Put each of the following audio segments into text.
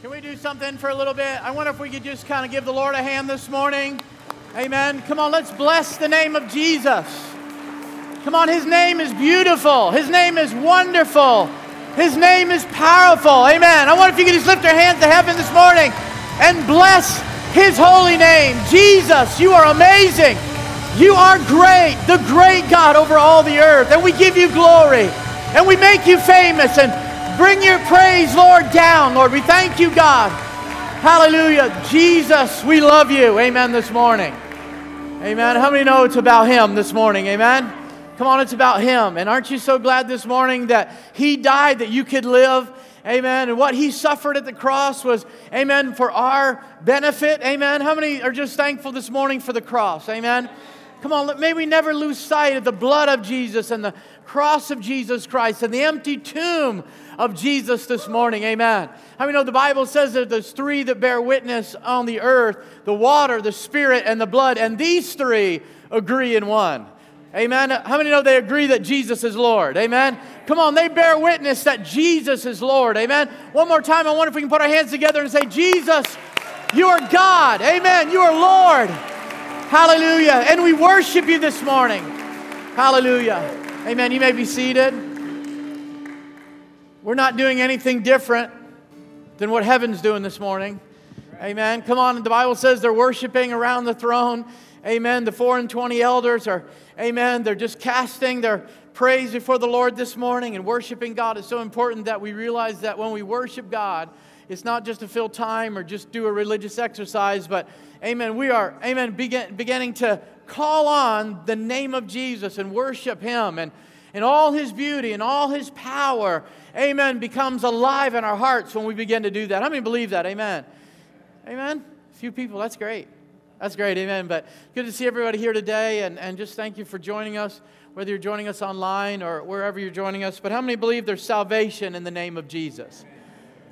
Can we do something for a little bit? I wonder if we could just kind of give the Lord a hand this morning. Amen. Come on, let's bless the name of Jesus. Come on, His name is beautiful. His name is wonderful. His name is powerful. Amen. I wonder if you could just lift your hands to heaven this morning and bless His holy name. Jesus, you are amazing. You are great, the great God over all the earth. And we give you glory. And we make you famous and bring your praise, Lord, down, Lord. We thank you, God. Hallelujah. Jesus, we love you. Amen this morning. Amen. How many know it's about Him this morning? Amen. Come on, it's about Him. And aren't you so glad this morning that He died that you could live? Amen. And what He suffered at the cross was, amen, for our benefit. Amen. How many are just thankful this morning for the cross? Amen. Come on, may we never lose sight of the blood of Jesus and the cross of Jesus Christ and the empty tomb of Jesus this morning. Amen. How many know the Bible says that there's three that bear witness on the earth the water, the spirit, and the blood, and these three agree in one. Amen. How many know they agree that Jesus is Lord? Amen. Come on, they bear witness that Jesus is Lord. Amen. One more time, I wonder if we can put our hands together and say, Jesus, you are God. Amen. You are Lord. Hallelujah. And we worship you this morning. Hallelujah. Amen. You may be seated. We're not doing anything different than what heaven's doing this morning. Amen. Come on. The Bible says they're worshiping around the throne. Amen. The four and twenty elders are, amen, they're just casting their praise before the Lord this morning and worshiping God. It's so important that we realize that when we worship God, it's not just to fill time or just do a religious exercise, but amen, we are, amen, begin, beginning to call on the name of Jesus and worship Him and, and all His beauty and all His power, amen, becomes alive in our hearts when we begin to do that. How many believe that? Amen. Amen. A few people, that's great. That's great, amen. But good to see everybody here today, and, and just thank you for joining us, whether you're joining us online or wherever you're joining us. But how many believe there's salvation in the name of Jesus?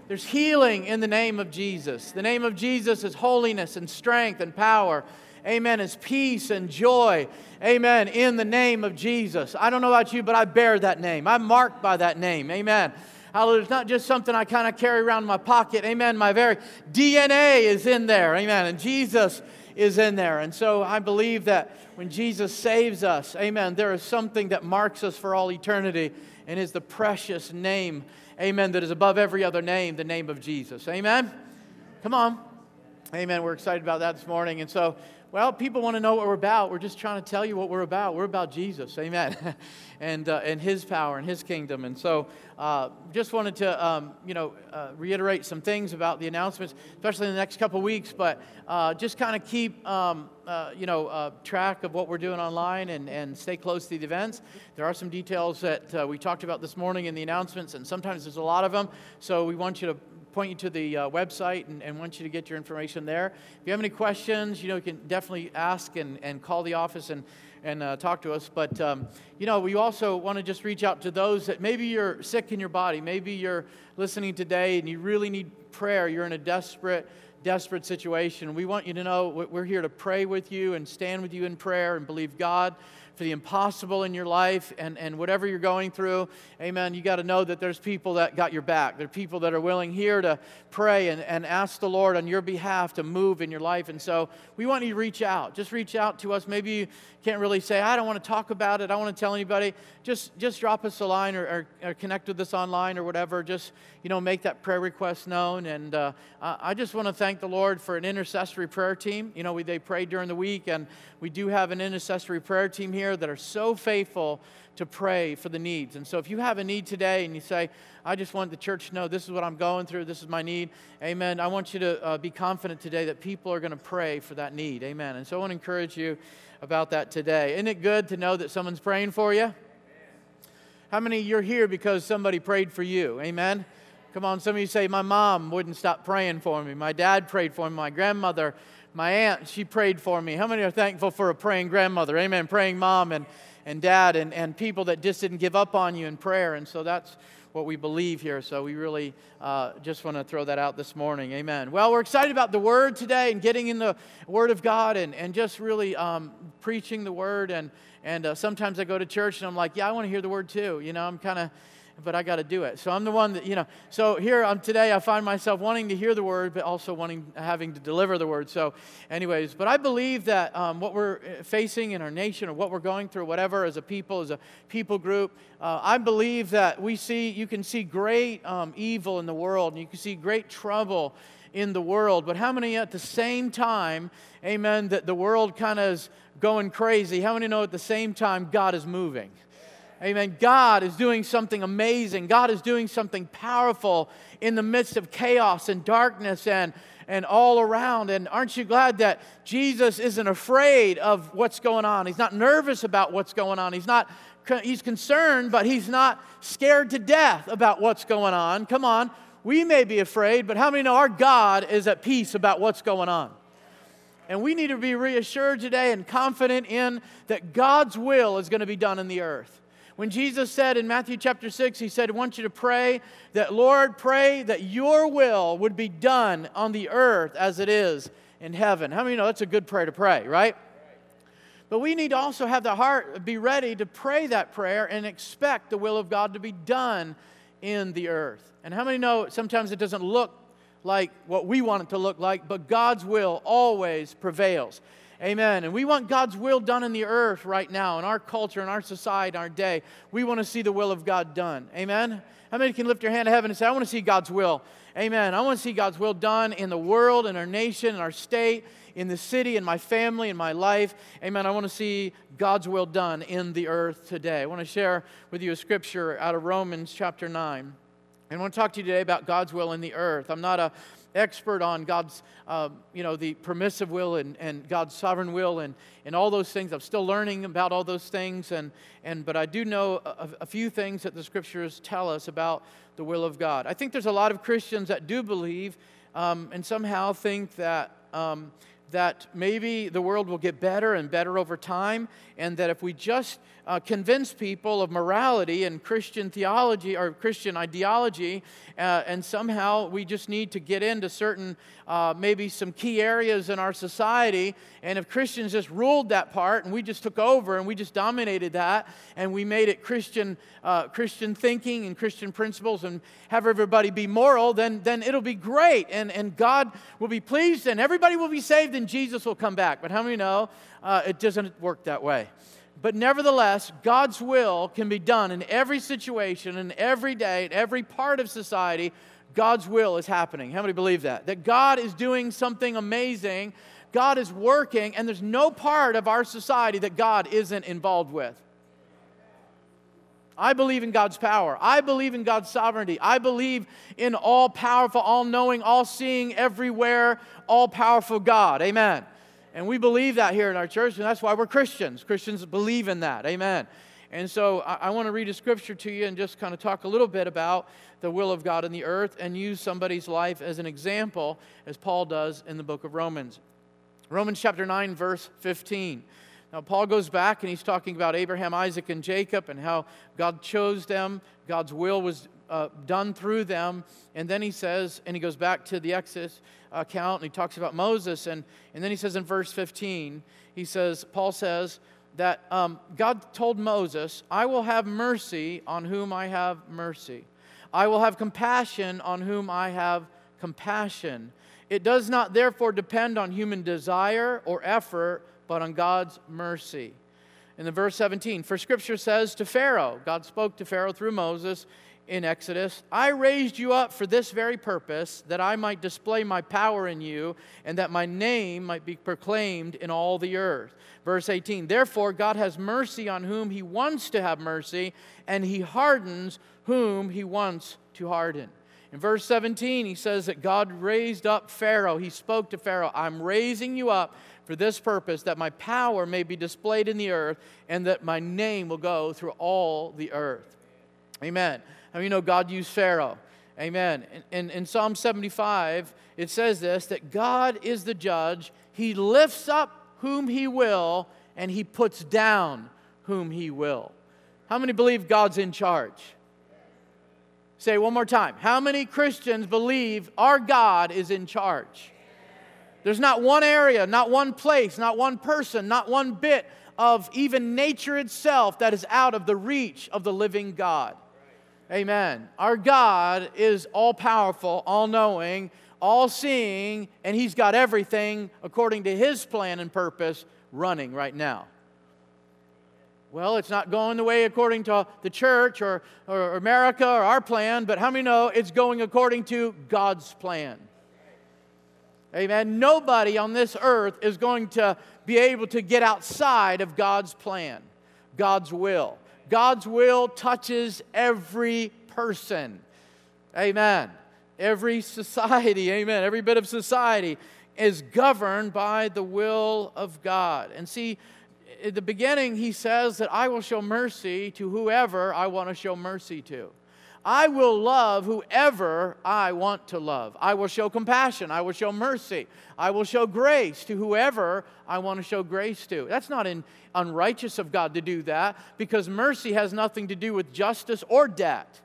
There's healing in the name of Jesus. The name of Jesus is holiness and strength and power. Amen. Is peace and joy. Amen. In the name of Jesus. I don't know about you, but I bear that name. I'm marked by that name. Amen. Hallelujah. It's not just something I kind of carry around in my pocket. Amen. My very DNA is in there. Amen. And Jesus is in there. And so I believe that when Jesus saves us, amen, there is something that marks us for all eternity and is the precious name amen, that is above every other name, the name of Jesus. Amen? Come on. Amen. We're excited about that this morning. And so, well, people want to know what we're about. We're just trying to tell you what we're about. We're about Jesus. Amen. and, uh, and His power and His kingdom. And so, uh, just wanted to, um, you know, uh, reiterate some things about the announcements, especially in the next couple weeks. But uh, just kind of keep, um, uh, you know, uh, track of what we're doing online and, and stay close to the events. There are some details that we talked about this morning in the announcements, and sometimes there's a lot of them. So we want you to point you to the uh, website and, and, want you to get your information there. If you have any questions, you know, you can definitely ask and, and call the office and, and uh, talk to us. But, um, you know, we also want to just reach out to those that maybe you're sick in your body. Maybe you're listening today and you really need prayer. You're in a desperate, desperate situation. We want you to know we're here to pray with you and stand with you in prayer and believe God for the impossible in your life and, and whatever you're going through, amen, you got to know that there's people that got your back. There are people that are willing here to pray and, and ask the Lord on your behalf to move in your life. And so we want you to reach out. Just reach out to us. Maybe you can't really say, I don't want to talk about it. I don't want to tell anybody. Just, just drop us a line or, or, or connect with us online or whatever. Just, you know, make that prayer request known. And uh, I just want to thank the Lord for an intercessory prayer team. You know, we, they pray during the week, and we do have an intercessory prayer team here that are so faithful to pray for the needs. And so if you have a need today and you say, I just want the church to know this is what I'm going through, this is my need, amen. I want you to uh, be confident today that people are going to pray for that need, amen. And so I want to encourage you about that today. Isn't it good to know that someone's praying for you? How many you're here because somebody prayed for you? Amen. Come on, some of you say, My mom wouldn't stop praying for me. My dad prayed for me. My grandmother, my aunt, she prayed for me. How many are thankful for a praying grandmother? Amen. Praying mom and, and dad and, and people that just didn't give up on you in prayer. And so that's what we believe here. So we really uh, just want to throw that out this morning. Amen. Well, we're excited about the Word today and getting in the Word of God and, and just really um, preaching the Word. And, and uh, sometimes I go to church and I'm like, yeah, I want to hear the Word too. You know, I'm kind of but I got to do it. So I'm the one that, you know, so here I'm today, I find myself wanting to hear the word, but also wanting, having to deliver the word. So, anyways, but I believe that um, what we're uh, facing in our nation or what we're going through, whatever, as a people, as a people group, uh, I believe that we see, you can see great um, evil in the world, and you can see great trouble in the world. But how many at the same time, amen, that the world kind of is going crazy, how many know at the same time God is moving? Amen. God is doing something amazing. God is doing something powerful in the midst of chaos and darkness and, and all around. And aren't you glad that Jesus isn't afraid of what's going on? He's not nervous about what's going on. He's not he's concerned, but he's not scared to death about what's going on. Come on. We may be afraid, but how many know our God is at peace about what's going on? And we need to be reassured today and confident in that God's will is going to be done in the earth. When Jesus said in Matthew chapter 6, He said, I want you to pray that, Lord, pray that your will would be done on the earth as it is in heaven. How many know that's a good prayer to pray, right? But we need to also have the heart, be ready to pray that prayer and expect the will of God to be done in the earth. And how many know sometimes it doesn't look like what we want it to look like, but God's will always prevails. Amen. And we want God's will done in the earth right now, in our culture, in our society, in our day. We want to see the will of God done. Amen. How many can lift your hand to heaven and say, I want to see God's will? Amen. I want to see God's will done in the world, in our nation, in our state, in the city, in my family, in my life. Amen. I want to see God's will done in the earth today. I want to share with you a scripture out of Romans chapter 9. And I want to talk to you today about God's will in the earth. I'm not a expert on God's, uh, you know, the permissive will and, and God's sovereign will and, and all those things. I'm still learning about all those things, and, and, but I do know a, a few things that the scriptures tell us about the will of God. I think there's a lot of Christians that do believe um, and somehow think that. Um, that maybe the world will get better and better over time, and that if we just uh, convince people of morality and Christian theology or Christian ideology, uh, and somehow we just need to get into certain, uh, maybe some key areas in our society. And if Christians just ruled that part and we just took over and we just dominated that and we made it Christian, uh, Christian thinking and Christian principles and have everybody be moral, then, then it'll be great. And, and God will be pleased and everybody will be saved and Jesus will come back. But how many know uh, it doesn't work that way? But nevertheless, God's will can be done in every situation, in every day, in every part of society. God's will is happening. How many believe that? That God is doing something amazing. God is working, and there's no part of our society that God isn't involved with. I believe in God's power. I believe in God's sovereignty. I believe in all powerful, all knowing, all seeing, everywhere, all powerful God. Amen. And we believe that here in our church, and that's why we're Christians. Christians believe in that. Amen. And so I, I want to read a scripture to you and just kind of talk a little bit about the will of God in the earth and use somebody's life as an example, as Paul does in the book of Romans. Romans chapter 9, verse 15. Now, Paul goes back and he's talking about Abraham, Isaac, and Jacob and how God chose them. God's will was uh, done through them. And then he says, and he goes back to the Exodus account and he talks about Moses. And, and then he says in verse 15, he says, Paul says that um, God told Moses, I will have mercy on whom I have mercy. I will have compassion on whom I have compassion. It does not therefore depend on human desire or effort, but on God's mercy. In the verse 17, for scripture says to Pharaoh, God spoke to Pharaoh through Moses, in Exodus, I raised you up for this very purpose, that I might display my power in you, and that my name might be proclaimed in all the earth. Verse 18, therefore God has mercy on whom he wants to have mercy, and he hardens whom he wants to harden. In verse 17, he says that God raised up Pharaoh. He spoke to Pharaoh, I'm raising you up for this purpose, that my power may be displayed in the earth, and that my name will go through all the earth. Amen. How you know God used Pharaoh? Amen. In, in, in Psalm 75, it says this that God is the judge. He lifts up whom he will, and he puts down whom he will. How many believe God's in charge? Say one more time. How many Christians believe our God is in charge? There's not one area, not one place, not one person, not one bit of even nature itself that is out of the reach of the living God. Amen. Our God is all powerful, all knowing, all seeing, and He's got everything according to His plan and purpose running right now. Well, it's not going the way according to the church or, or America or our plan, but how many know it's going according to God's plan? Amen. Nobody on this earth is going to be able to get outside of God's plan, God's will. God's will touches every person. Amen. Every society, amen. Every bit of society is governed by the will of God. And see, at the beginning, he says that I will show mercy to whoever I want to show mercy to. I will love whoever I want to love. I will show compassion. I will show mercy. I will show grace to whoever I want to show grace to. That's not in, unrighteous of God to do that because mercy has nothing to do with justice or debt.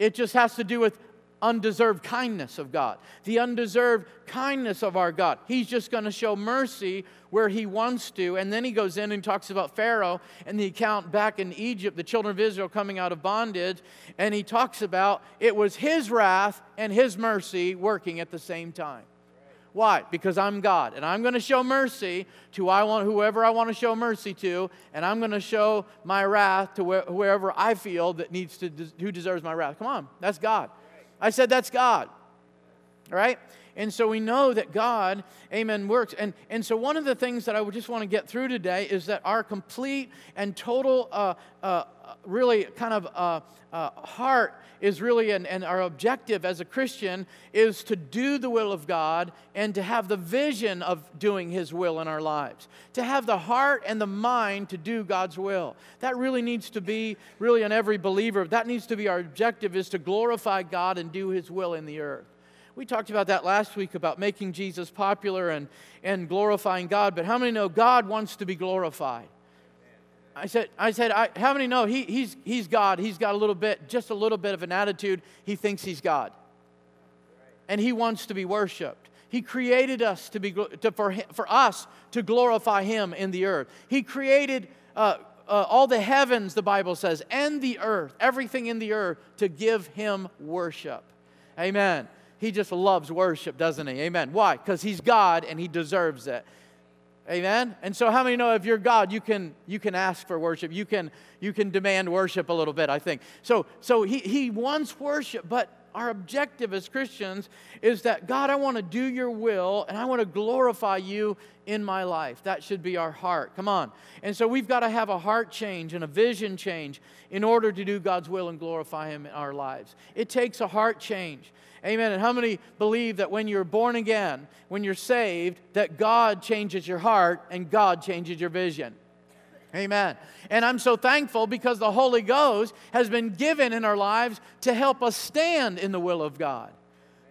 It just has to do with undeserved kindness of God, the undeserved kindness of our God. He's just going to show mercy where he wants to. And then he goes in and talks about Pharaoh and the account back in Egypt, the children of Israel coming out of bondage. And he talks about it was his wrath and his mercy working at the same time. Why? Because I'm God, and I'm going to show mercy to I want, whoever I want to show mercy to, and I'm going to show my wrath to whoever I feel that needs to, who deserves my wrath. Come on, that's God. I said, That's God. All right? And so we know that God, amen, works. And, and so one of the things that I would just want to get through today is that our complete and total, uh, uh, really kind of uh, uh heart is really, and, and our objective as a Christian is to do the will of God and to have the vision of doing His will in our lives. To have the heart and the mind to do God's will. That really needs to be, really, in every believer, that needs to be our objective is to glorify God and do His will in the earth. We talked about that last week about making Jesus popular and, and glorifying God, but how many know God wants to be glorified? I said, I said I, how many know he, he's, he's God? He's got a little bit, just a little bit of an attitude. He thinks he's God. And he wants to be worshiped. He created us to be, to, for, for us to glorify him in the earth. He created uh, uh, all the heavens, the Bible says, and the earth, everything in the earth, to give him worship. Amen. He just loves worship, doesn't he? Amen. Why? Because he's God and he deserves it. Amen. And so how many know if you're God, you can you can ask for worship. You can you can demand worship a little bit, I think. So so he he wants worship, but our objective as Christians is that God, I want to do your will and I want to glorify you in my life. That should be our heart. Come on. And so we've got to have a heart change and a vision change in order to do God's will and glorify him in our lives. It takes a heart change. Amen. And how many believe that when you're born again, when you're saved, that God changes your heart and God changes your vision? Amen. And I'm so thankful because the Holy Ghost has been given in our lives to help us stand in the will of God.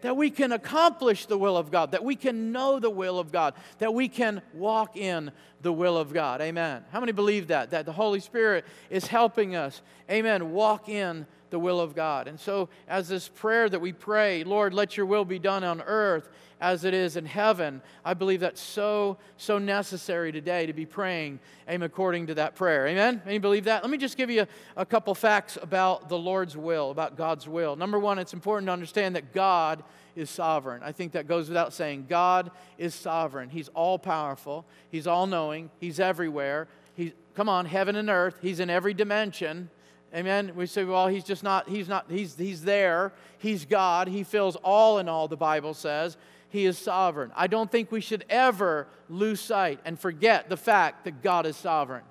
That we can accomplish the will of God, that we can know the will of God, that we can walk in the will of God. Amen. How many believe that? That the Holy Spirit is helping us, amen, walk in the will of God. And so, as this prayer that we pray, Lord, let your will be done on earth as it is in heaven, I believe that's so, so necessary today to be praying aim according to that prayer. Amen? Any believe that? Let me just give you a, a couple facts about the Lord's will, about God's will. Number one, it's important to understand that God is sovereign. I think that goes without saying. God is sovereign. He's all powerful, He's all knowing, He's everywhere. He's, come on, heaven and earth, He's in every dimension. Amen. We say, well, he's just not, he's not, he's, he's there. He's God. He fills all in all, the Bible says. He is sovereign. I don't think we should ever lose sight and forget the fact that God is sovereign.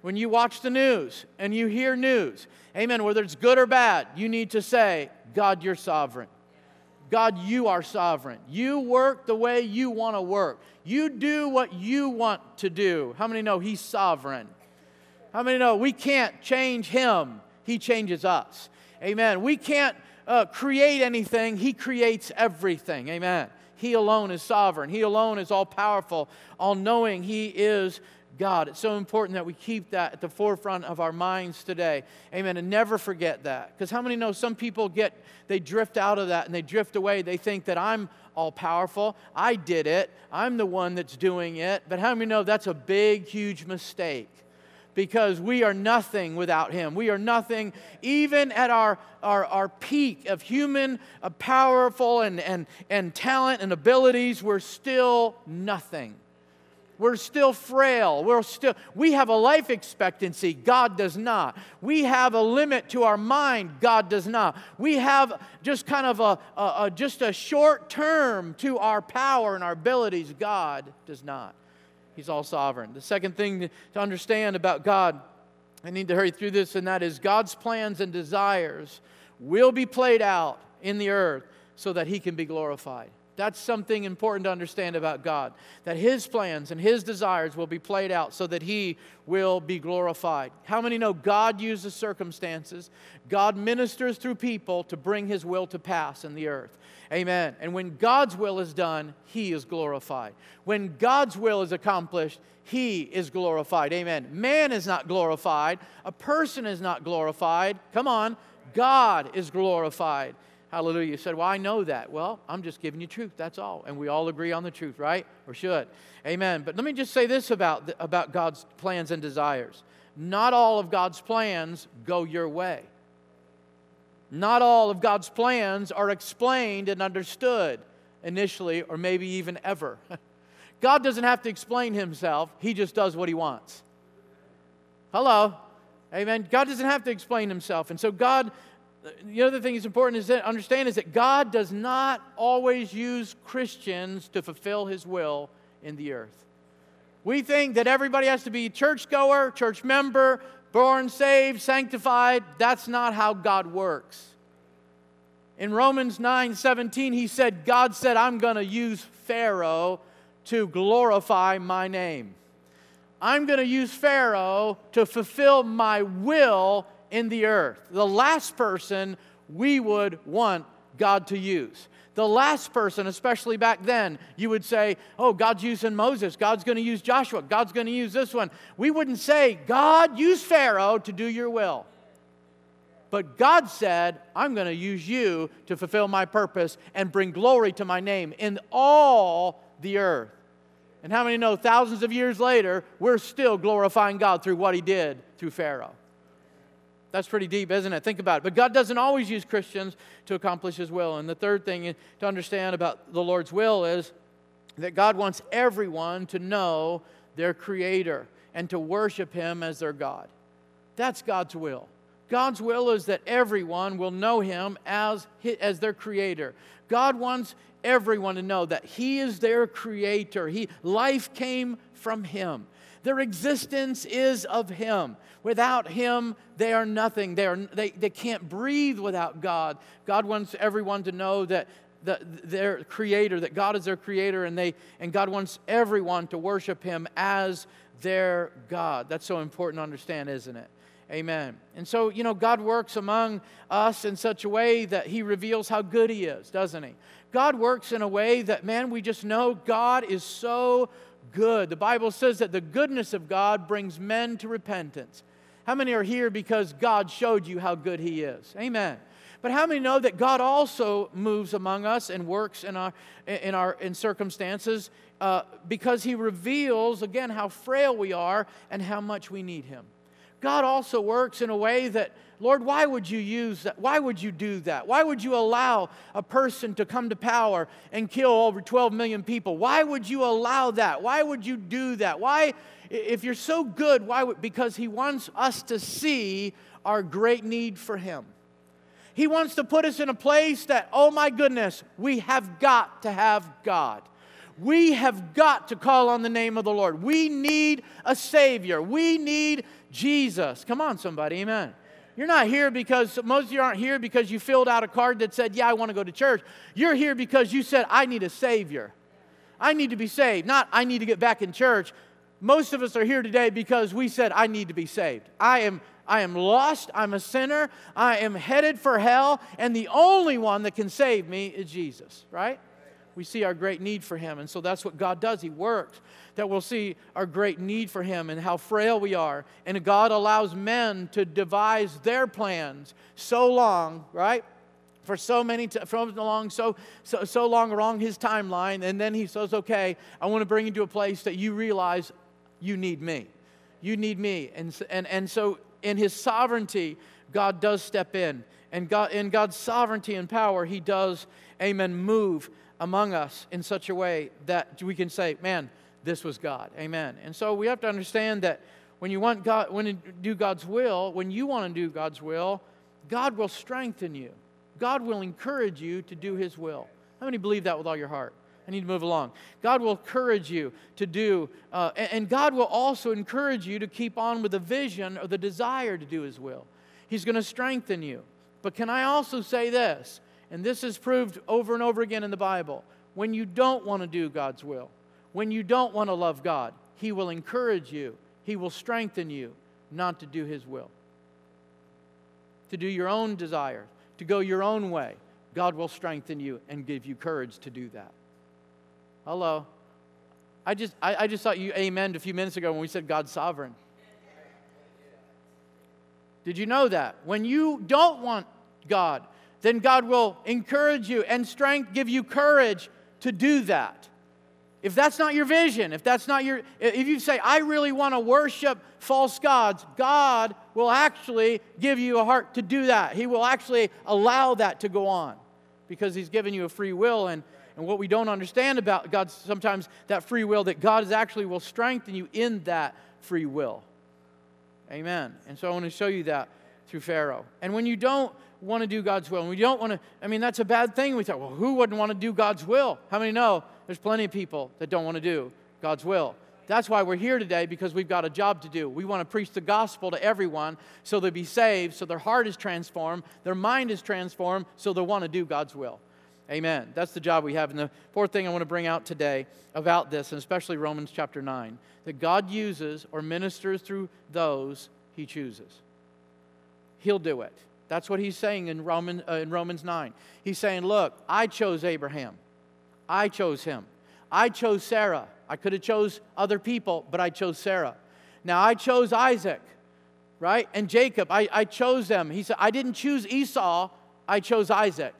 When you watch the news and you hear news, amen, whether it's good or bad, you need to say, God, you're sovereign. God, you are sovereign. You work the way you want to work. You do what you want to do. How many know He's sovereign? How many know we can't change him? He changes us. Amen. We can't uh, create anything, he creates everything. Amen. He alone is sovereign. He alone is all powerful, all knowing. He is God. It's so important that we keep that at the forefront of our minds today. Amen. And never forget that. Because how many know some people get, they drift out of that and they drift away. They think that I'm all powerful. I did it. I'm the one that's doing it. But how many know that's a big, huge mistake? Because we are nothing without Him. We are nothing, even at our, our, our peak of human uh, powerful and, and, and talent and abilities, we're still nothing. We're still frail. We're still, we have a life expectancy. God does not. We have a limit to our mind. God does not. We have just kind of a, a, a just a short term to our power and our abilities. God does not. He's all sovereign. The second thing to understand about God, I need to hurry through this, and that is God's plans and desires will be played out in the earth so that He can be glorified. That's something important to understand about God. That His plans and His desires will be played out so that He will be glorified. How many know God uses circumstances? God ministers through people to bring His will to pass in the earth. Amen. And when God's will is done, He is glorified. When God's will is accomplished, He is glorified. Amen. Man is not glorified, a person is not glorified. Come on, God is glorified. Hallelujah. You said, Well, I know that. Well, I'm just giving you truth. That's all. And we all agree on the truth, right? Or should. Amen. But let me just say this about, about God's plans and desires. Not all of God's plans go your way. Not all of God's plans are explained and understood initially, or maybe even ever. God doesn't have to explain himself, He just does what He wants. Hello. Amen. God doesn't have to explain Himself. And so, God the other thing that's important is to understand is that God does not always use Christians to fulfill his will in the earth. We think that everybody has to be churchgoer, church member, born saved, sanctified. That's not how God works. In Romans 9 17, he said, God said, I'm going to use Pharaoh to glorify my name. I'm going to use Pharaoh to fulfill my will in the earth. The last person we would want God to use. The last person, especially back then, you would say, Oh, God's using Moses. God's going to use Joshua. God's going to use this one. We wouldn't say, God, use Pharaoh to do your will. But God said, I'm going to use you to fulfill my purpose and bring glory to my name in all the earth. And how many know thousands of years later, we're still glorifying God through what he did through Pharaoh? That's pretty deep, isn't it? Think about it. But God doesn't always use Christians to accomplish His will. And the third thing to understand about the Lord's will is that God wants everyone to know their Creator and to worship Him as their God. That's God's will. God's will is that everyone will know Him as, as their Creator. God wants everyone to know that He is their Creator. He, life came from Him. Their existence is of Him. Without Him, they are nothing. They, are, they, they can't breathe without God. God wants everyone to know that the, their creator, that God is their creator, and, they, and God wants everyone to worship Him as their God. That's so important to understand, isn't it? Amen. And so, you know, God works among us in such a way that He reveals how good He is, doesn't He? God works in a way that, man, we just know God is so good. The Bible says that the goodness of God brings men to repentance. How many are here because God showed you how good He is? Amen. But how many know that God also moves among us and works in our in our in circumstances uh, because He reveals again how frail we are and how much we need Him. God also works in a way that, Lord, why would you use that? Why would you do that? Why would you allow a person to come to power and kill over 12 million people? Why would you allow that? Why would you do that? Why, if you're so good, why would, because He wants us to see our great need for Him. He wants to put us in a place that, oh my goodness, we have got to have God. We have got to call on the name of the Lord. We need a Savior. We need Jesus. Come on, somebody. Amen. You're not here because most of you aren't here because you filled out a card that said, Yeah, I want to go to church. You're here because you said, I need a Savior. I need to be saved, not I need to get back in church. Most of us are here today because we said, I need to be saved. I am, I am lost. I'm a sinner. I am headed for hell. And the only one that can save me is Jesus, right? we see our great need for Him. And so that's what God does. He works that we'll see our great need for Him and how frail we are. And God allows men to devise their plans so long, right? For so many, t- from long, so, so, so long along His timeline. And then He says, okay, I want to bring you to a place that you realize you need me. you need me. And, and, and so, in his sovereignty, God does step in. And God, in God's sovereignty and power, he does, amen, move among us in such a way that we can say, man, this was God. Amen. And so we have to understand that when you want God, when you do God's will, when you want to do God's will, God will strengthen you. God will encourage you to do His will. How many believe that with all your heart? I need to move along. God will encourage you to do, uh, and God will also encourage you to keep on with the vision or the desire to do His will. He's going to strengthen you. But can I also say this? And this is proved over and over again in the Bible. When you don't want to do God's will, when you don't want to love God, He will encourage you, He will strengthen you not to do His will, to do your own desires, to go your own way. God will strengthen you and give you courage to do that. Hello. I just, I, I just thought you amened a few minutes ago when we said God's sovereign. Did you know that? When you don't want God, then God will encourage you and strength, give you courage to do that. If that's not your vision, if that's not your, if you say, I really want to worship false gods, God will actually give you a heart to do that. He will actually allow that to go on because He's given you a free will. And, and what we don't understand about God sometimes, that free will, that God is actually will strengthen you in that free will. Amen. And so I want to show you that through Pharaoh. And when you don't want to do God's will, and we don't want to, I mean, that's a bad thing. We thought, well, who wouldn't want to do God's will? How many know there's plenty of people that don't want to do God's will? That's why we're here today because we've got a job to do. We want to preach the gospel to everyone so they'll be saved, so their heart is transformed, their mind is transformed, so they'll want to do God's will. Amen. That's the job we have. And the fourth thing I want to bring out today about this, and especially Romans chapter 9, that God uses or ministers through those he chooses. He'll do it. That's what he's saying in, Roman, uh, in Romans 9. He's saying, Look, I chose Abraham. I chose him. I chose Sarah. I could have chose other people, but I chose Sarah. Now I chose Isaac, right? And Jacob. I, I chose them. He said, I didn't choose Esau, I chose Isaac.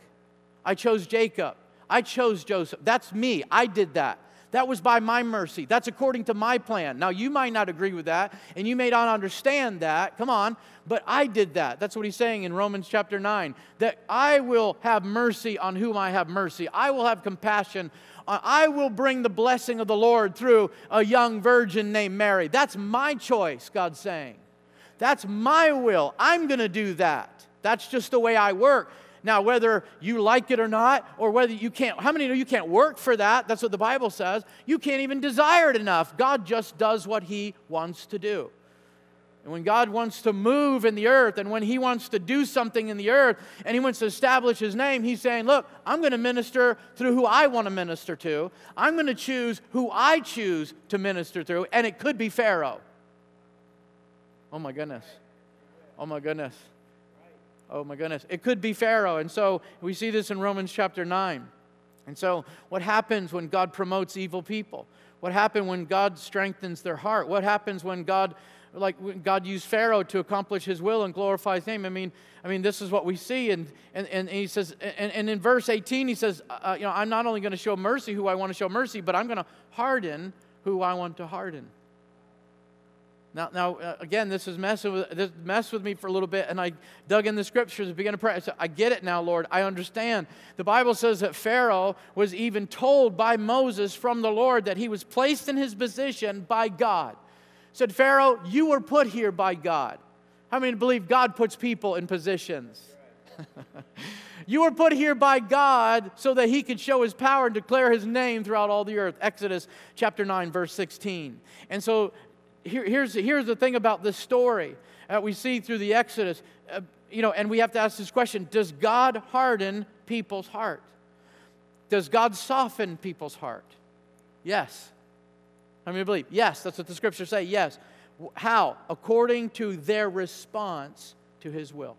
I chose Jacob. I chose Joseph. That's me. I did that. That was by my mercy. That's according to my plan. Now, you might not agree with that, and you may not understand that. Come on. But I did that. That's what he's saying in Romans chapter 9 that I will have mercy on whom I have mercy. I will have compassion. I will bring the blessing of the Lord through a young virgin named Mary. That's my choice, God's saying. That's my will. I'm going to do that. That's just the way I work. Now, whether you like it or not, or whether you can't, how many know you can't work for that? That's what the Bible says. You can't even desire it enough. God just does what He wants to do. And when God wants to move in the earth and when He wants to do something in the earth and He wants to establish His name, He's saying, Look, I'm going to minister through who I want to minister to. I'm going to choose who I choose to minister through, and it could be Pharaoh. Oh my goodness. Oh my goodness. Oh my goodness. It could be Pharaoh. And so we see this in Romans chapter 9. And so, what happens when God promotes evil people? What happens when God strengthens their heart? What happens when God, like when God used Pharaoh to accomplish his will and glorify his name? I mean, I mean, this is what we see. And, and, and he says, and, and in verse 18, he says, uh, uh you know, I'm not only going to show mercy who I want to show mercy, but I'm going to harden who I want to harden. Now, now uh, again, this is messed with, this messed with me for a little bit, and I dug in the scriptures and began to pray. I said, I get it now, Lord. I understand. The Bible says that Pharaoh was even told by Moses from the Lord that he was placed in his position by God. Said, Pharaoh, you were put here by God. How many believe God puts people in positions? you were put here by God so that he could show his power and declare his name throughout all the earth. Exodus chapter 9, verse 16. And so here, here's, here's the thing about this story that we see through the Exodus. Uh, you know, and we have to ask this question Does God harden people's heart? Does God soften people's heart? Yes. I mean, believe. Yes, that's what the scriptures say. Yes. How? According to their response to his will.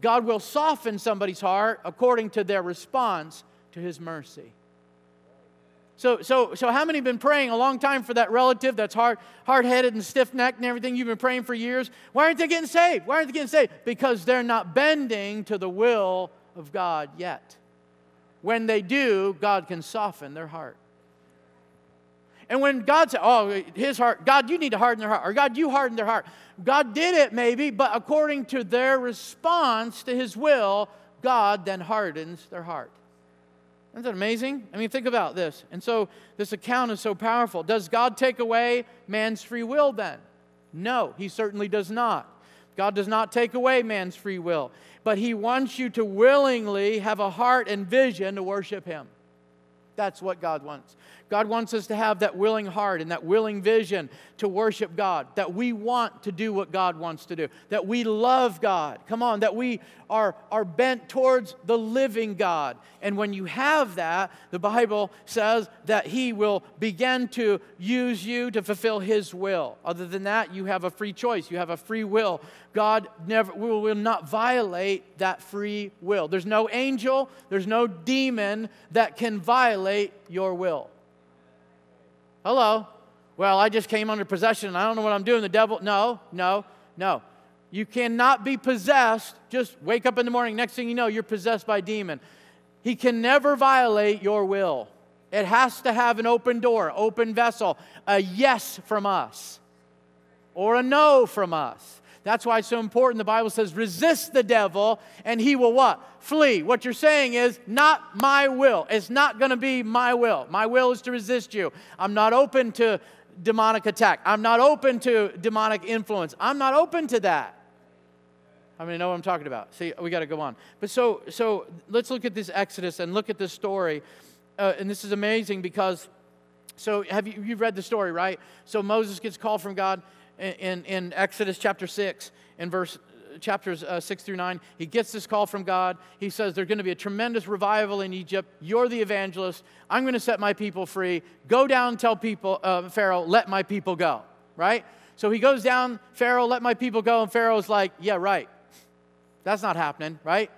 God will soften somebody's heart according to their response to his mercy. So, so, so how many have been praying a long time for that relative that's hard, hard-headed and stiff-necked and everything? You've been praying for years. Why aren't they getting saved? Why aren't they getting saved? Because they're not bending to the will of God yet. When they do, God can soften their heart. And when God said, Oh, his heart, God, you need to harden their heart, or God, you harden their heart. God did it maybe, but according to their response to his will, God then hardens their heart. Isn't that amazing? I mean, think about this. And so this account is so powerful. Does God take away man's free will then? No, he certainly does not. God does not take away man's free will, but he wants you to willingly have a heart and vision to worship him. That's what God wants. God wants us to have that willing heart and that willing vision to worship God, that we want to do what God wants to do, that we love God. Come on, that we are, are bent towards the living God. And when you have that, the Bible says that He will begin to use you to fulfill His will. Other than that, you have a free choice, you have a free will. God never will, will not violate that free will. There's no angel, there's no demon that can violate your will. Hello. Well, I just came under possession and I don't know what I'm doing. The devil. No, no, no. You cannot be possessed. Just wake up in the morning. Next thing you know, you're possessed by a demon. He can never violate your will. It has to have an open door, open vessel, a yes from us, or a no from us. That's why it's so important. The Bible says, resist the devil and he will what? Flee. What you're saying is, not my will. It's not going to be my will. My will is to resist you. I'm not open to demonic attack. I'm not open to demonic influence. I'm not open to that. I mean, know what I'm talking about. See, we got to go on. But so, so let's look at this Exodus and look at this story. Uh, and this is amazing because, so have you you've read the story, right? So Moses gets called from God in, in Exodus chapter 6, in verse chapters uh, 6 through 9, he gets this call from God. He says, There's going to be a tremendous revival in Egypt. You're the evangelist. I'm going to set my people free. Go down, tell people, uh, Pharaoh, let my people go. Right? So he goes down, Pharaoh, let my people go. And Pharaoh's like, Yeah, right. That's not happening, right?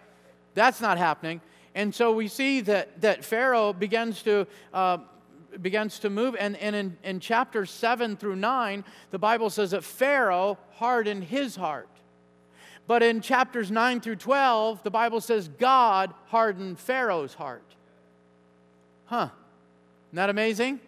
That's not happening. And so we see that, that Pharaoh begins to uh, begins to move. And, and in, in chapter 7 through 9, the Bible says that Pharaoh hardened his heart. But in chapters 9 through 12, the Bible says God hardened Pharaoh's heart. Huh. Isn't that amazing?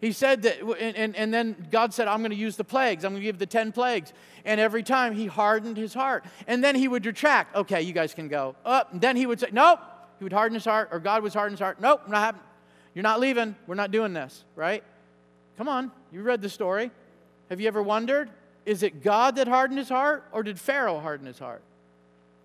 He said that, and, and, and then God said, I'm going to use the plagues. I'm going to give the 10 plagues. And every time he hardened his heart. And then he would retract. Okay, you guys can go. Up. And then he would say, Nope. He would harden his heart, or God would harden his heart. Nope, not happening. You're not leaving. We're not doing this, right? Come on. You read the story. Have you ever wondered? Is it God that hardened his heart, or did Pharaoh harden his heart?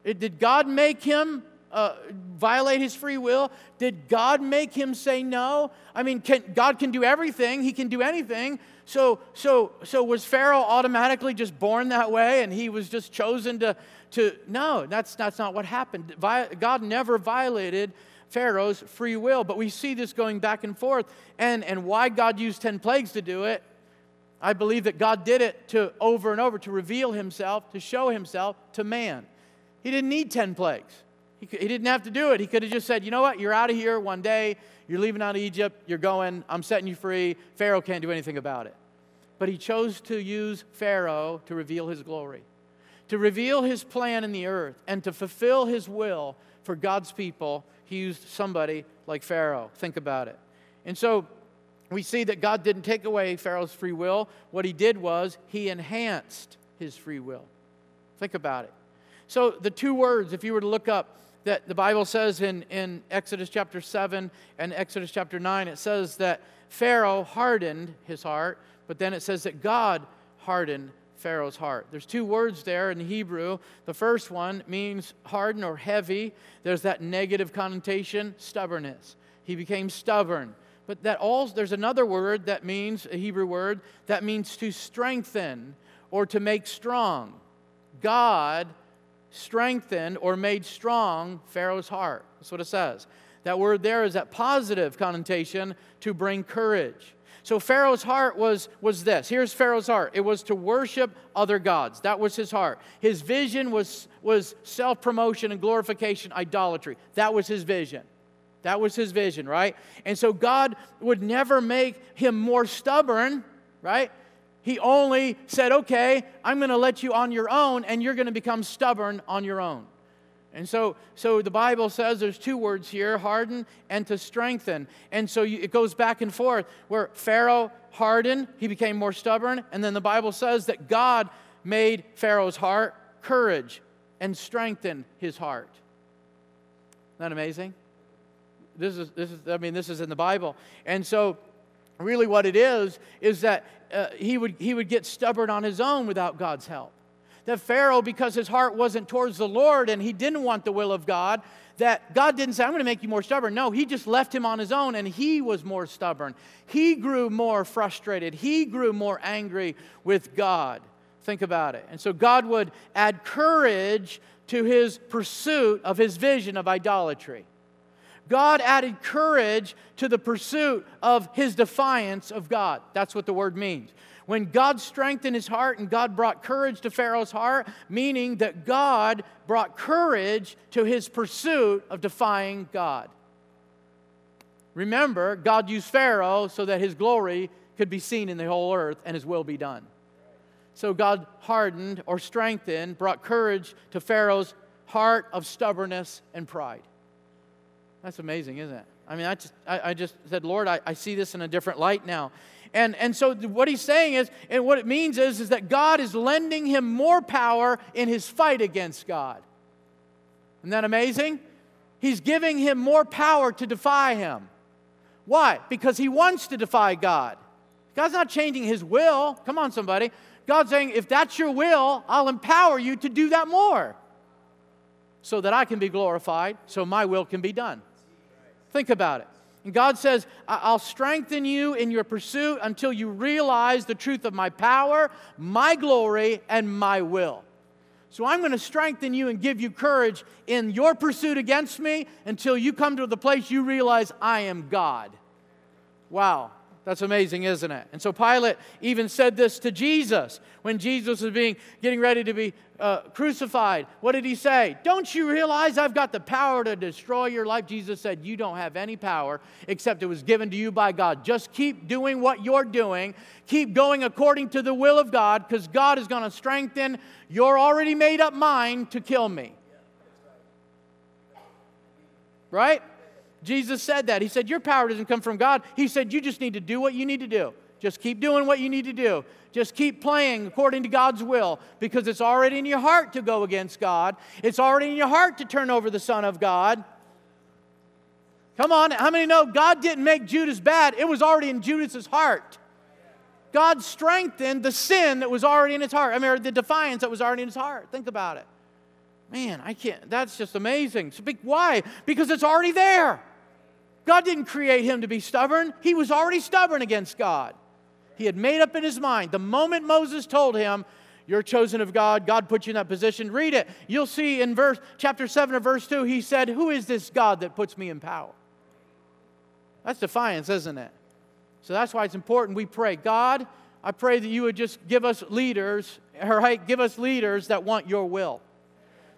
It, did God make him uh, violate his free will? Did God make him say no? I mean, can, God can do everything. He can do anything. So, so, so was Pharaoh automatically just born that way, and he was just chosen to? To no, that's that's not what happened. God never violated Pharaoh's free will. But we see this going back and forth. And, and why God used 10 plagues to do it, I believe that God did it to over and over to reveal himself, to show himself to man. He didn't need 10 plagues. He, he didn't have to do it. He could have just said, you know what, you're out of here one day, you're leaving out of Egypt, you're going, I'm setting you free. Pharaoh can't do anything about it. But he chose to use Pharaoh to reveal his glory, to reveal his plan in the earth, and to fulfill his will for God's people he used somebody like Pharaoh. Think about it. And so we see that God didn't take away Pharaoh's free will. What he did was he enhanced his free will. Think about it. So the two words, if you were to look up, that the Bible says in, in Exodus chapter 7 and Exodus chapter 9, it says that Pharaoh hardened his heart, but then it says that God hardened Pharaoh's heart. There's two words there in Hebrew. The first one means harden or heavy. There's that negative connotation, stubbornness. He became stubborn. But that also there's another word that means a Hebrew word that means to strengthen or to make strong. God strengthened or made strong Pharaoh's heart. That's what it says. That word there is that positive connotation to bring courage. So Pharaoh's heart was, was this. Here's Pharaoh's heart it was to worship other gods. That was his heart. His vision was, was self promotion and glorification, idolatry. That was his vision. That was his vision, right? And so God would never make him more stubborn, right? He only said, okay, I'm going to let you on your own, and you're going to become stubborn on your own. And so, so the Bible says there's two words here harden and to strengthen. And so you, it goes back and forth where Pharaoh hardened, he became more stubborn. And then the Bible says that God made Pharaoh's heart courage and strengthened his heart. Isn't that amazing? This is, this is, I mean, this is in the Bible. And so, really, what it is, is that uh, he, would, he would get stubborn on his own without God's help. That Pharaoh, because his heart wasn't towards the Lord and he didn't want the will of God, that God didn't say, I'm going to make you more stubborn. No, he just left him on his own and he was more stubborn. He grew more frustrated. He grew more angry with God. Think about it. And so God would add courage to his pursuit of his vision of idolatry. God added courage to the pursuit of his defiance of God. That's what the word means. When God strengthened his heart and God brought courage to Pharaoh's heart, meaning that God brought courage to his pursuit of defying God. Remember, God used Pharaoh so that his glory could be seen in the whole earth and his will be done. So God hardened or strengthened, brought courage to Pharaoh's heart of stubbornness and pride. That's amazing, isn't it? I mean, I just, I, I just said, Lord, I, I see this in a different light now. And, and so what he's saying is, and what it means is, is that God is lending him more power in his fight against God. Isn't that amazing? He's giving him more power to defy him. Why? Because he wants to defy God. God's not changing his will. Come on, somebody. God's saying, if that's your will, I'll empower you to do that more so that I can be glorified, so my will can be done. Think about it. And God says, I'll strengthen you in your pursuit until you realize the truth of my power, my glory, and my will. So I'm going to strengthen you and give you courage in your pursuit against me until you come to the place you realize I am God. Wow. That's amazing, isn't it? And so Pilate even said this to Jesus when Jesus was being getting ready to be uh, crucified. What did he say? Don't you realize I've got the power to destroy your life? Jesus said, You don't have any power except it was given to you by God. Just keep doing what you're doing. Keep going according to the will of God because God is going to strengthen your already made up mind to kill me. Right? Jesus said that. He said, Your power doesn't come from God. He said, You just need to do what you need to do. Just keep doing what you need to do. Just keep playing according to God's will because it's already in your heart to go against God. It's already in your heart to turn over the Son of God. Come on, how many know God didn't make Judas bad? It was already in Judas's heart. God strengthened the sin that was already in his heart. I mean, the defiance that was already in his heart. Think about it. Man, I can't, that's just amazing. Why? Because it's already there. God didn't create him to be stubborn, he was already stubborn against God. He had made up in his mind. The moment Moses told him, You're chosen of God, God put you in that position, read it. You'll see in verse chapter 7 of verse 2, he said, Who is this God that puts me in power? That's defiance, isn't it? So that's why it's important we pray. God, I pray that you would just give us leaders, right? Give us leaders that want your will.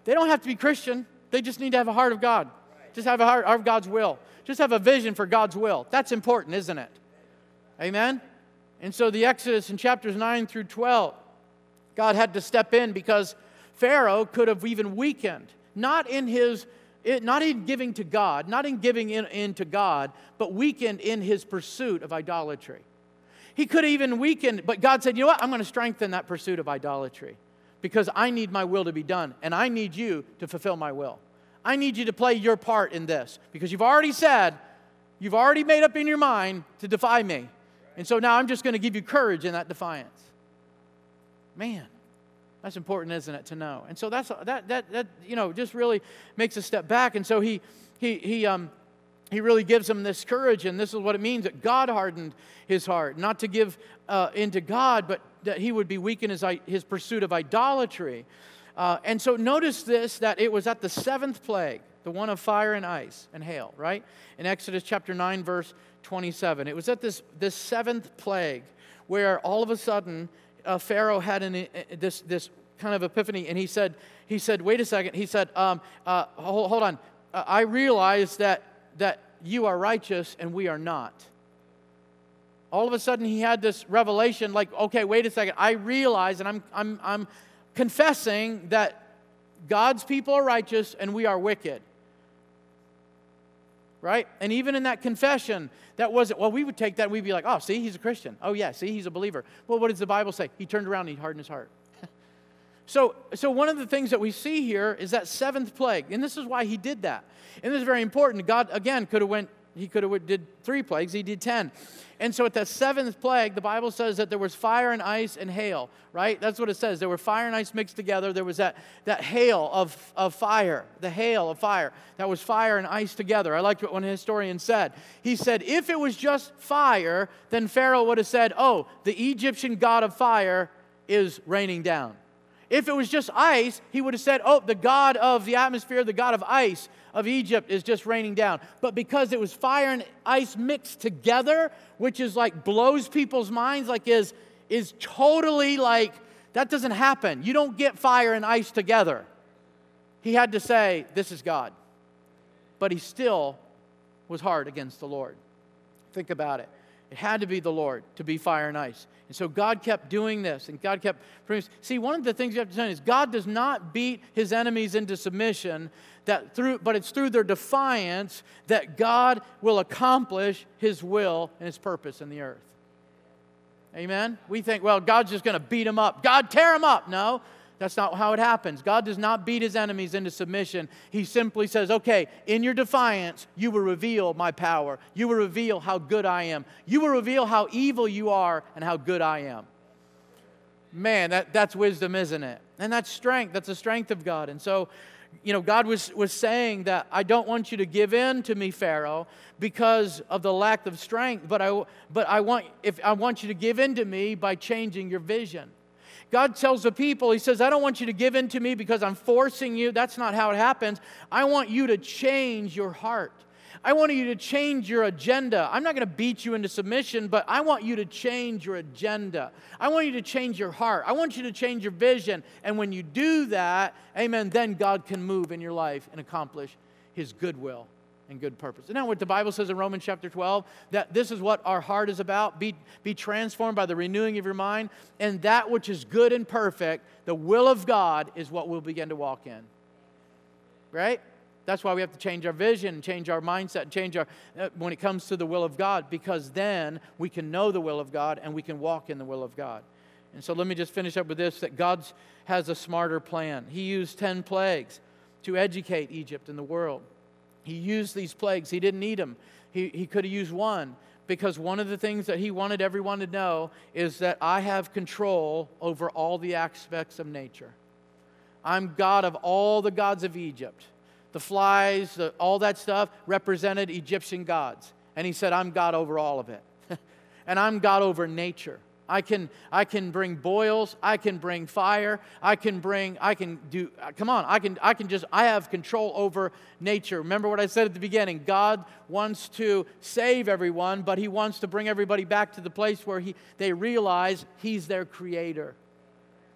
They don't have to be Christian. They just need to have a heart of God. Just have a heart of God's will. Just have a vision for God's will. That's important, isn't it? Amen? And so the Exodus in chapters 9 through 12, God had to step in because Pharaoh could have even weakened, not in his not in giving to God, not in giving in, in to God, but weakened in his pursuit of idolatry. He could have even weakened, but God said, You know what? I'm going to strengthen that pursuit of idolatry because I need my will to be done, and I need you to fulfill my will. I need you to play your part in this because you've already said, you've already made up in your mind to defy me. And so now I'm just going to give you courage in that defiance. Man, that's important, isn't it, to know? And so that's that that that you know just really makes a step back. And so he he he um he really gives him this courage, and this is what it means that God hardened his heart, not to give uh, into God, but that he would be weak in his, his pursuit of idolatry. Uh, and so notice this that it was at the seventh plague, the one of fire and ice and hail, right? In Exodus chapter 9, verse 27. It was at this, this seventh plague where all of a sudden uh, Pharaoh had an, uh, this, this kind of epiphany, and he said, he said, wait a second. He said, um, uh, hold, hold, on. Uh, I realize that that you are righteous and we are not. All of a sudden, he had this revelation like, okay, wait a second. I realize, and I'm, I'm, I'm confessing that God's people are righteous and we are wicked. Right? And even in that confession, that wasn't, well, we would take that and we'd be like, oh, see, he's a Christian. Oh, yeah, see, he's a believer. Well, what does the Bible say? He turned around and he hardened his heart. so, so, one of the things that we see here is that seventh plague. And this is why he did that. And this is very important. God, again, could have went he could have did three plagues he did 10 and so at the seventh plague the bible says that there was fire and ice and hail right? That's what it says. There were fire and ice mixed together. There was that, that hail of, of fire the hail of fire. That was fire and ice together. I liked what one historian said. He said if it was just fire then pharaoh would have said oh the egyptian god of fire is raining down. If it was just ice, he would have said, Oh, the God of the atmosphere, the God of ice of Egypt is just raining down. But because it was fire and ice mixed together, which is like blows people's minds, like is, is totally like, that doesn't happen. You don't get fire and ice together. He had to say, This is God. But he still was hard against the Lord. Think about it. It had to be the Lord to be fire and ice. And so God kept doing this, and God kept. See, one of the things you have to understand is God does not beat his enemies into submission, that through, but it's through their defiance that God will accomplish his will and his purpose in the earth. Amen? We think, well, God's just going to beat them up. God, tear them up. No, that's not how it happens. God does not beat his enemies into submission. He simply says, okay, in your defiance, you will reveal my power. You will reveal how good I am. You will reveal how evil you are and how good I am. Man, that, that's wisdom, isn't it? And that's strength. That's the strength of God. And so, you know, God was, was saying that I don't want you to give in to me, Pharaoh, because of the lack of strength, but I, but I, want, if, I want you to give in to me by changing your vision. God tells the people, He says, I don't want you to give in to me because I'm forcing you. That's not how it happens. I want you to change your heart. I want you to change your agenda. I'm not going to beat you into submission, but I want you to change your agenda. I want you to change your heart. I want you to change your vision. And when you do that, amen, then God can move in your life and accomplish His goodwill and good purpose. Isn't that what the Bible says in Romans chapter 12? That this is what our heart is about. Be, be transformed by the renewing of your mind. And that which is good and perfect, the will of God, is what we'll begin to walk in. Right? That's why we have to change our vision, change our mindset, change our, uh, when it comes to the will of God, because then we can know the will of God and we can walk in the will of God. And so let me just finish up with this that God has a smarter plan. He used 10 plagues to educate Egypt and the world. He used these plagues. He didn't need them. He, he could have used one because one of the things that he wanted everyone to know is that I have control over all the aspects of nature. I'm God of all the gods of Egypt. The flies, the, all that stuff represented Egyptian gods. And he said, I'm God over all of it. and I'm God over nature. I can, I can bring boils. I can bring fire. I can bring, I can do, uh, come on, I can, I can just, I have control over nature. Remember what I said at the beginning God wants to save everyone, but He wants to bring everybody back to the place where he, they realize He's their creator.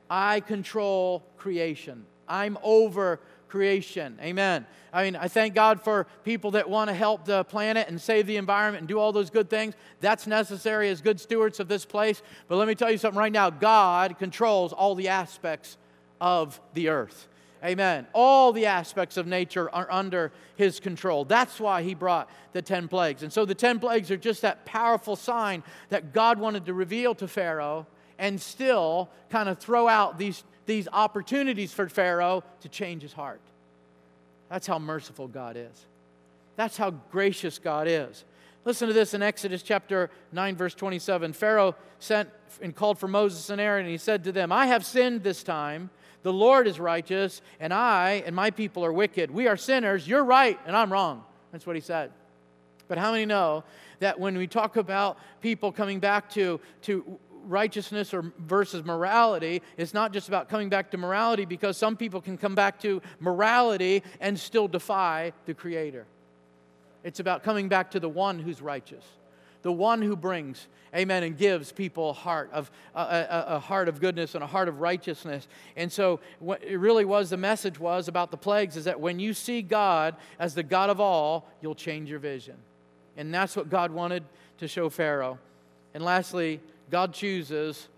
I control creation, I'm over creation. Amen. I mean, I thank God for people that want to help the planet and save the environment and do all those good things. That's necessary as good stewards of this place. But let me tell you something right now God controls all the aspects of the earth. Amen. All the aspects of nature are under his control. That's why he brought the 10 plagues. And so the 10 plagues are just that powerful sign that God wanted to reveal to Pharaoh and still kind of throw out these these opportunities for Pharaoh to change his heart. That's how merciful God is. That's how gracious God is. Listen to this in Exodus chapter 9, verse 27. Pharaoh sent and called for Moses and Aaron, and he said to them, I have sinned this time. The Lord is righteous, and I and my people are wicked. We are sinners. You're right, and I'm wrong. That's what he said. But how many know that when we talk about people coming back to, to righteousness or versus morality. It's not just about coming back to morality because some people can come back to morality and still defy the Creator. It's about coming back to the one who's righteous, the one who brings, amen, and gives people a heart of a, a, a heart of goodness and a heart of righteousness. And so, what it really was the message was about the plagues is that when you see God as the God of all, you'll change your vision, and that's what God wanted to show Pharaoh. And lastly, God chooses,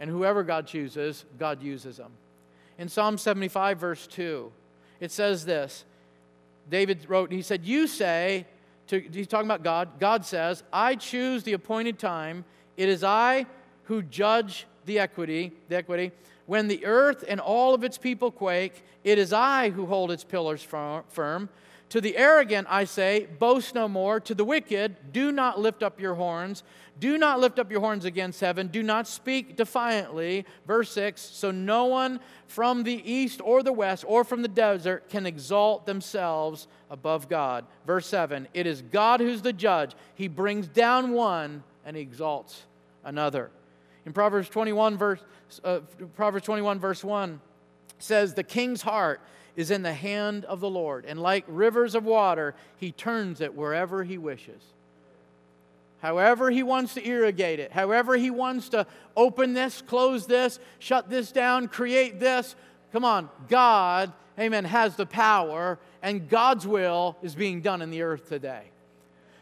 and whoever God chooses, God uses them. In Psalm 75, verse 2, it says this David wrote, he said, You say, to, he's talking about God, God says, I choose the appointed time. It is I who judge the equity, the equity. When the earth and all of its people quake, it is I who hold its pillars firm. To the arrogant, I say, boast no more. To the wicked, do not lift up your horns. Do not lift up your horns against heaven. Do not speak defiantly. Verse 6 So no one from the east or the west or from the desert can exalt themselves above God. Verse 7 It is God who's the judge. He brings down one and he exalts another. In Proverbs 21, verse, uh, Proverbs 21, verse 1 says, The king's heart is in the hand of the Lord, and like rivers of water, he turns it wherever he wishes however he wants to irrigate it, however he wants to open this, close this, shut this down, create this. Come on, God, amen, has the power, and God's will is being done in the earth today.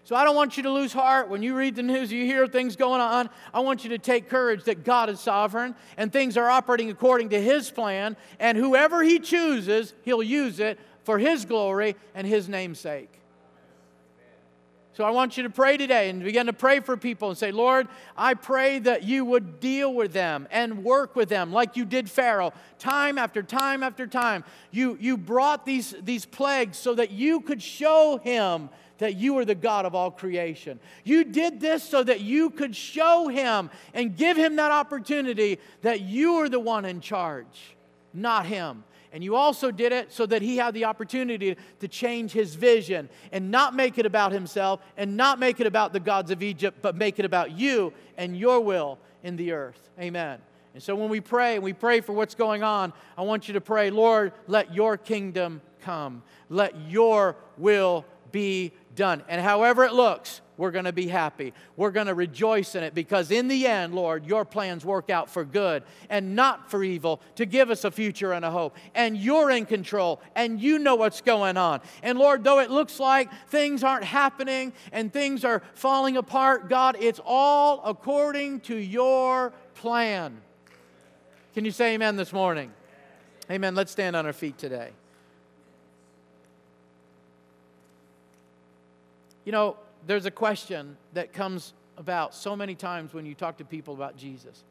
So I don't want you to lose heart when you read the news, you hear things going on. I want you to take courage that God is sovereign and things are operating according to His plan, and whoever He chooses, He'll use it for His glory and His namesake. So I want you to pray today and begin to pray for people and say, Lord, I pray that you would deal with them and work with them like you did Pharaoh. Time after time after time, you, you brought these, these plagues so that you could show him that you are the God of all creation. You did this so that you could show him and give him that opportunity that you are the one in charge, not him. And you also did it so that he had the opportunity to change his vision and not make it about himself and not make it about the gods of Egypt, but make it about you and your will in the earth. Amen. And so when we pray and we pray for what's going on, I want you to pray, Lord, let your kingdom come. Let your will be done. And however it looks, we're going to be happy. We're going to rejoice in it because, in the end, Lord, your plans work out for good and not for evil to give us a future and a hope. And you're in control and you know what's going on. And, Lord, though it looks like things aren't happening and things are falling apart, God, it's all according to your plan. Can you say amen this morning? Amen. Let's stand on our feet today. You know, there's a question that comes about so many times when you talk to people about Jesus,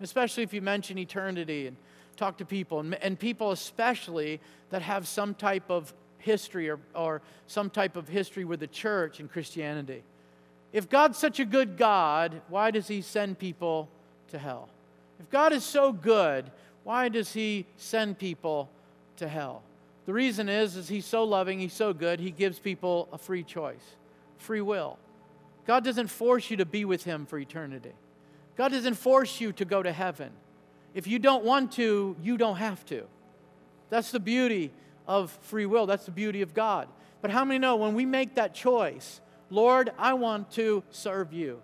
especially if you mention eternity and talk to people, and, and people especially that have some type of history or, or some type of history with the church and Christianity. If God's such a good God, why does He send people to hell? If God is so good, why does He send people to hell? The reason is, is He's so loving, He's so good, He gives people a free choice free will. God doesn't force you to be with Him for eternity. God doesn't force you to go to heaven. If you don't want to, you don't have to. That's the beauty of free will. That's the beauty of God. But how many know when we make that choice, Lord, I want to serve you.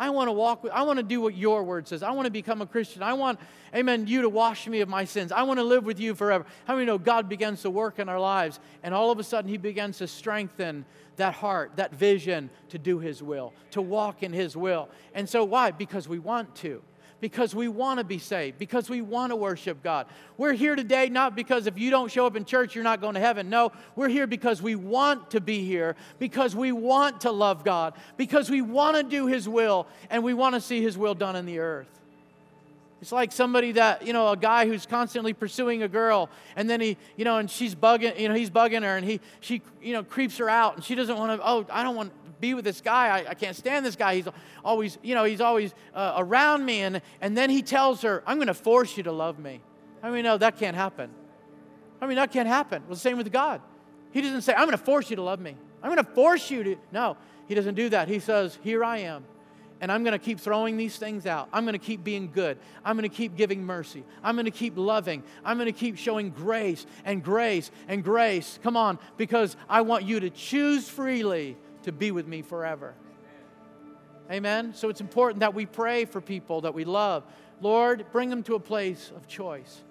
I want to walk with, I want to do what your word says. I want to become a Christian. I want, amen, you to wash me of my sins. I want to live with you forever. How many know God begins to work in our lives and all of a sudden he begins to strengthen that heart, that vision to do his will, to walk in his will. And so why? Because we want to because we want to be saved, because we want to worship God. We're here today not because if you don't show up in church, you're not going to heaven. No, we're here because we want to be here, because we want to love God, because we want to do His will, and we want to see His will done in the earth. It's like somebody that, you know, a guy who's constantly pursuing a girl and then he, you know, and she's bugging, you know, he's bugging her and he, she, you know, creeps her out and she doesn't want to, oh, I don't want, to be with this guy. I, I can't stand this guy. He's always, you know, he's always uh, around me. And, and then he tells her, I'm going to force you to love me. I mean, no, that can't happen. I mean, that can't happen. Well, the same with God. He doesn't say, I'm going to force you to love me. I'm going to force you to. No, he doesn't do that. He says, Here I am. And I'm going to keep throwing these things out. I'm going to keep being good. I'm going to keep giving mercy. I'm going to keep loving. I'm going to keep showing grace and grace and grace. Come on, because I want you to choose freely to be with me forever. Amen. So it's important that we pray for people that we love. Lord, bring them to a place of choice,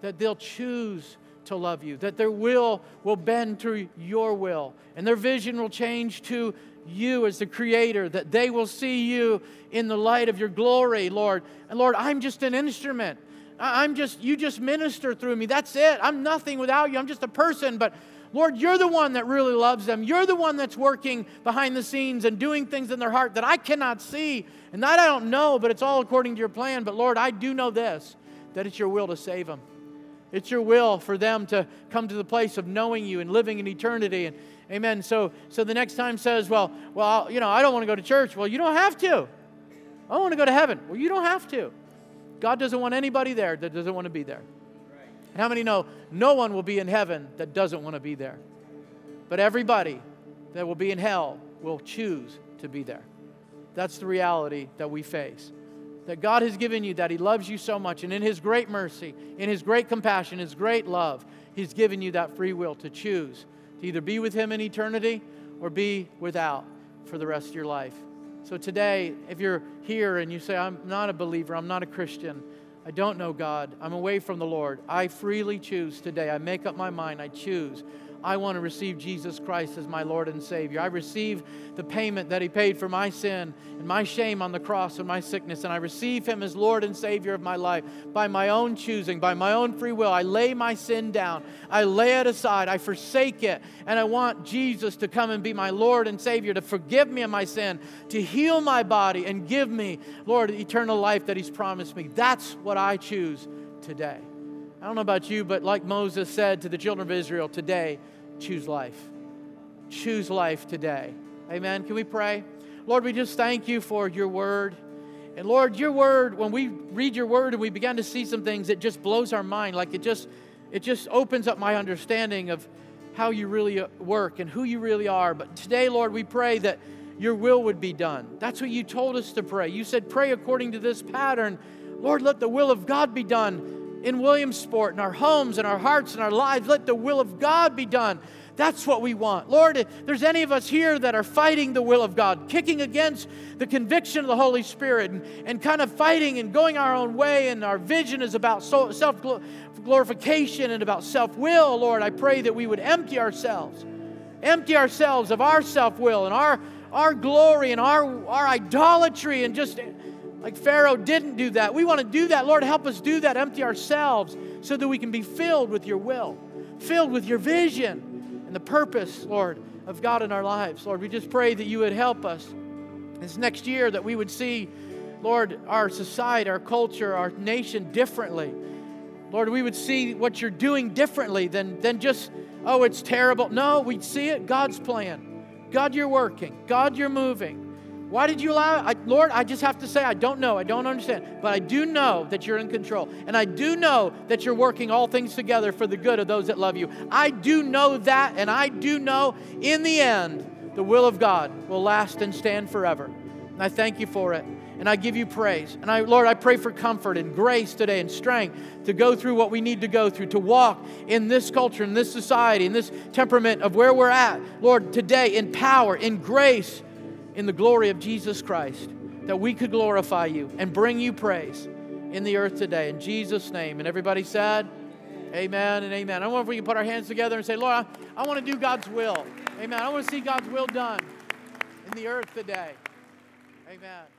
that they'll choose to love you, that their will will bend to your will, and their vision will change to you as the creator, that they will see you in the light of your glory, Lord. And Lord, I'm just an instrument. I'm just, you just minister through me. That's it. I'm nothing without you. I'm just a person. But Lord, you're the one that really loves them. You're the one that's working behind the scenes and doing things in their heart that I cannot see and that I don't know, but it's all according to your plan. But Lord, I do know this that it's your will to save them. It's your will for them to come to the place of knowing you and living in eternity. And amen. So, so the next time says, well, well, you know, I don't want to go to church. Well, you don't have to. I want to go to heaven. Well, you don't have to. God doesn't want anybody there that doesn't want to be there. And how many know no one will be in heaven that doesn't want to be there? But everybody that will be in hell will choose to be there. That's the reality that we face. That God has given you, that He loves you so much, and in His great mercy, in His great compassion, His great love, He's given you that free will to choose to either be with Him in eternity or be without for the rest of your life. So today, if you're here and you say, I'm not a believer, I'm not a Christian, I don't know God, I'm away from the Lord, I freely choose today. I make up my mind, I choose I want to receive Jesus Christ as my Lord and Savior. I receive the payment that He paid for my sin and my shame on the cross and my sickness, and I receive Him as Lord and Savior of my life by my own choosing, by my own free will. I lay my sin down, I lay it aside, I forsake it, and I want Jesus to come and be my Lord and Savior, to forgive me of my sin, to heal my body, and give me, Lord, eternal life that He's promised me. That's what I choose today. I don't know about you, but like Moses said to the children of Israel, today, choose life. Choose life today. Amen. Can we pray? Lord, we just thank you for your word. And Lord, your word, when we read your word and we begin to see some things, it just blows our mind. Like it just, it just opens up my understanding of how you really uh, work and who you really are. But today, Lord, we pray that your will would be done. That's what you told us to pray. You said, pray according to this pattern. Lord, let the will of God be done in Williamsport, in our homes, in our hearts, in our lives. Let the will of God be done. That's what we want. Lord, if there's any of us here that are fighting the will of God, kicking against the conviction of the Holy Spirit, and, and kind of fighting and going our own way, and our vision is about self glorification and about self will, Lord, I pray that we would empty ourselves, empty ourselves of our self will and our, our glory and our, our idolatry and just like Pharaoh didn't do that. We want to do that. Lord, help us do that. Empty ourselves so that we can be filled with your will, filled with your vision and the purpose, Lord, of God in our lives. Lord, we just pray that you would help us this next year, that we would see, Lord, our society, our culture, our nation differently. Lord, we would see what you're doing differently than, than just, oh, it's terrible. No, we'd see it God's plan. God, you're working. God, you're moving. Why did you allow it? I, Lord, I just have to say, I don't know. I don't understand. But I do know that you're in control. And I do know that you're working all things together for the good of those that love you. I do know that. And I do know in the end, the will of God will last and stand forever. And I thank you for it. And I give you praise. And I, Lord, I pray for comfort and grace today and strength to go through what we need to go through, to walk in this culture, in this society, in this temperament of where we're at. Lord, today in power, in grace, in the glory of Jesus Christ, that we could glorify you and bring you praise in the earth today. In Jesus' name. And everybody said, Amen and amen. I wonder if we can put our hands together and say, Lord, I, I want to do God's will. Amen. I want to see God's will done in the earth today. Amen.